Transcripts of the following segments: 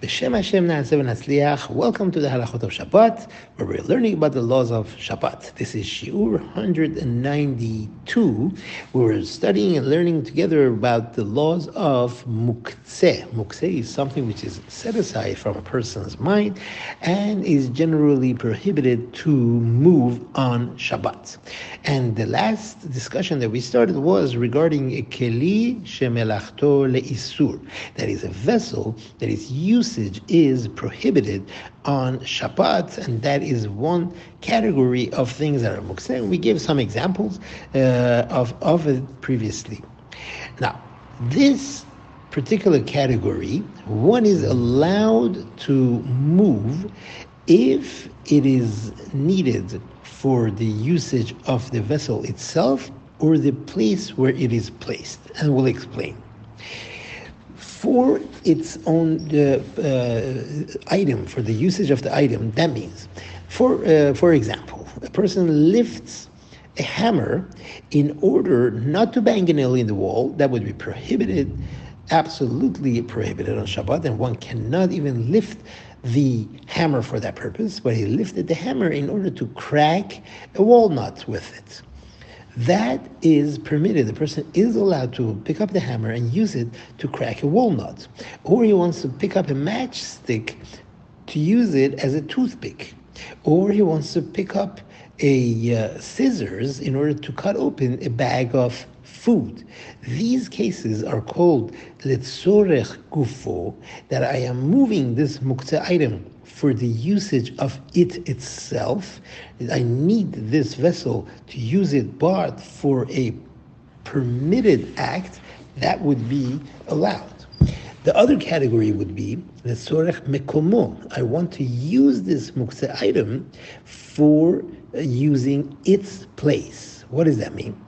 B'Shem Hashem. Welcome to the Halachot of Shabbat, where we're learning about the laws of Shabbat. This is Shiur 192. We're studying and learning together about the laws of Muktzeh. Muktzeh is something which is set aside from a person's mind and is generally prohibited to move on Shabbat. And the last discussion that we started was regarding a Keli Shemelachto Le'isur. That is a vessel that is used usage is prohibited on Shabbat, and that is one category of things that are mukseh. We gave some examples uh, of, of it previously. Now, this particular category, one is allowed to move if it is needed for the usage of the vessel itself or the place where it is placed, and we'll explain for its own uh, uh, item, for the usage of the item, that means, for, uh, for example, a person lifts a hammer in order not to bang a nail in the wall, that would be prohibited, absolutely prohibited on Shabbat, and one cannot even lift the hammer for that purpose, but he lifted the hammer in order to crack a walnut with it that is permitted. The person is allowed to pick up the hammer and use it to crack a walnut. Or he wants to pick up a matchstick to use it as a toothpick. Or he wants to pick up a uh, scissors in order to cut open a bag of food. These cases are called letzorech gufo, that I am moving this muktzeh item for the usage of it itself. I need this vessel to use it, but for a permitted act, that would be allowed. The other category would be the tzorech mekomo. I want to use this muktzeh item for uh, using its place. What does that mean?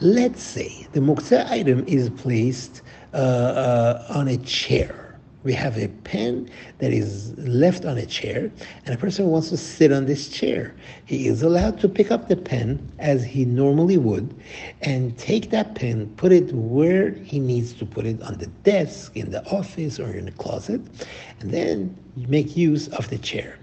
Let's say the muktzeh item is placed uh, uh, on a chair we have a pen that is left on a chair, and a person wants to sit on this chair. He is allowed to pick up the pen as he normally would and take that pen, put it where he needs to put it on the desk, in the office, or in the closet, and then make use of the chair.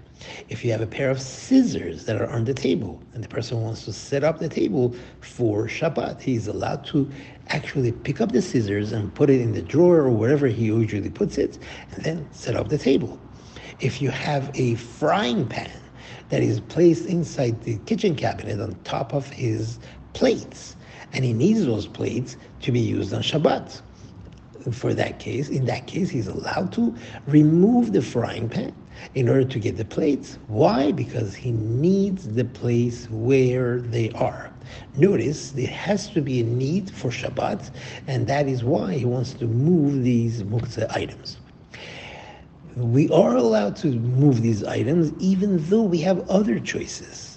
If you have a pair of scissors that are on the table and the person wants to set up the table for Shabbat, he's allowed to actually pick up the scissors and put it in the drawer or wherever he usually puts it and then set up the table. If you have a frying pan that is placed inside the kitchen cabinet on top of his plates, and he needs those plates to be used on Shabbat. For that case, in that case, he's allowed to remove the frying pan in order to get the plates. Why? Because he needs the place where they are. Notice there has to be a need for Shabbat, and that is why he wants to move these muktzah items. We are allowed to move these items even though we have other choices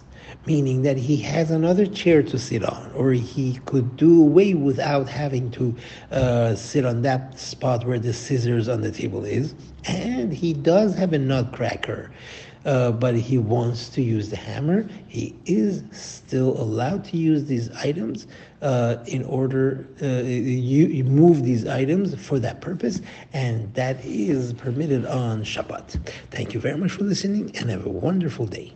meaning that he has another chair to sit on, or he could do away without having to uh, sit on that spot where the scissors on the table is. And he does have a nutcracker, uh, but he wants to use the hammer. He is still allowed to use these items uh, in order uh, you, you move these items for that purpose, and that is permitted on Shabbat. Thank you very much for listening, and have a wonderful day.